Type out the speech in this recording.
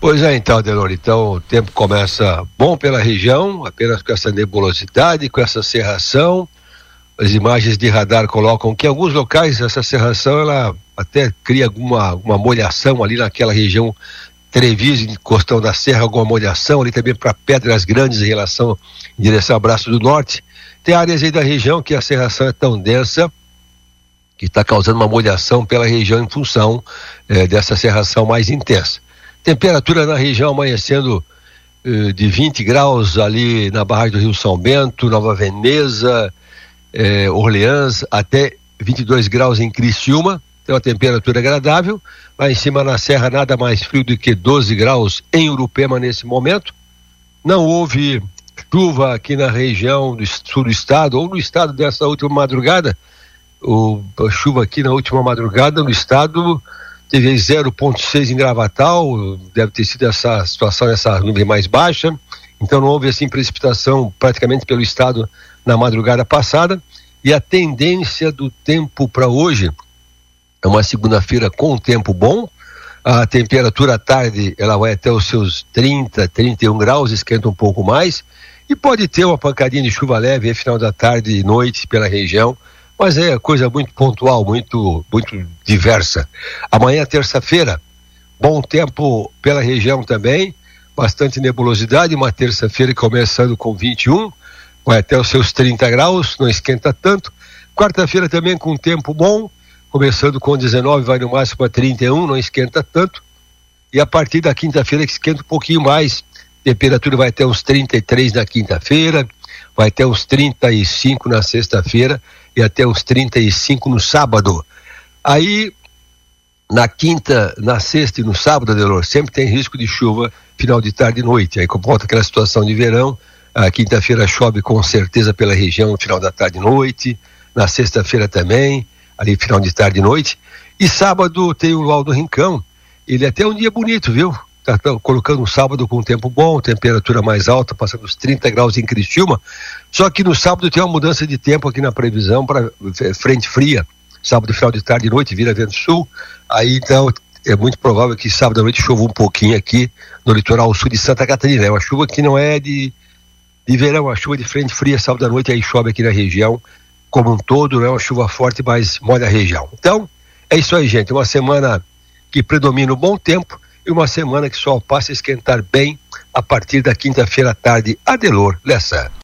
Pois é, então, Delor, então o tempo começa bom pela região, apenas com essa nebulosidade, com essa serração. As imagens de radar colocam que em alguns locais essa serração ela até cria alguma, alguma molhação ali naquela região Treviso, Costão da Serra, alguma molhação ali também para Pedras Grandes em relação em direção ao Braço do Norte. Tem áreas aí da região que a serração é tão densa que está causando uma molhação pela região em função eh, dessa serração mais intensa. Temperatura na região amanhecendo eh, de 20 graus ali na barragem do Rio São Bento, Nova Veneza, eh, Orleans, até 22 graus em Criciúma. Tem uma temperatura agradável. Lá em cima na serra, nada mais frio do que 12 graus em Urupema nesse momento. Não houve chuva aqui na região do sul do estado, ou no estado dessa última madrugada. O, a chuva aqui na última madrugada no estado teve 0,6 em Gravatal, deve ter sido essa situação, essa nuvem mais baixa, então não houve assim precipitação praticamente pelo estado na madrugada passada, e a tendência do tempo para hoje é uma segunda-feira com tempo bom, a temperatura à tarde ela vai até os seus 30, 31 graus, esquenta um pouco mais, e pode ter uma pancadinha de chuva leve no final da tarde e noite pela região, mas é coisa muito pontual, muito, muito diversa. Amanhã, terça-feira, bom tempo pela região também, bastante nebulosidade, uma terça-feira começando com 21, vai até os seus 30 graus, não esquenta tanto. Quarta-feira também com tempo bom, começando com 19, vai no máximo a 31, não esquenta tanto. E a partir da quinta-feira que esquenta um pouquinho mais, temperatura vai até uns 33 na quinta-feira, vai até uns 35 na sexta-feira e até uns 35 no sábado. Aí, na quinta, na sexta e no sábado, Adelor, sempre tem risco de chuva final de tarde e noite. Aí, volta aquela situação de verão, a quinta-feira chove com certeza pela região final da tarde e noite, na sexta-feira também, ali final de tarde e noite. E sábado tem o luau do Rincão. Ele é até um dia bonito, viu? Colocando um sábado com tempo bom, temperatura mais alta, passando os 30 graus em Criciúma. Só que no sábado tem uma mudança de tempo aqui na previsão para frente fria. Sábado, final de tarde e noite, vira vento sul. Aí então é muito provável que sábado à noite chova um pouquinho aqui no litoral sul de Santa Catarina. É uma chuva que não é de, de verão, uma chuva de frente fria, sábado à noite aí chove aqui na região como um todo, não é uma chuva forte, mas molha a região. Então, é isso aí, gente. Uma semana que predomina o bom tempo e uma semana que só passa a esquentar bem a partir da quinta-feira à tarde. Adelor Lessa.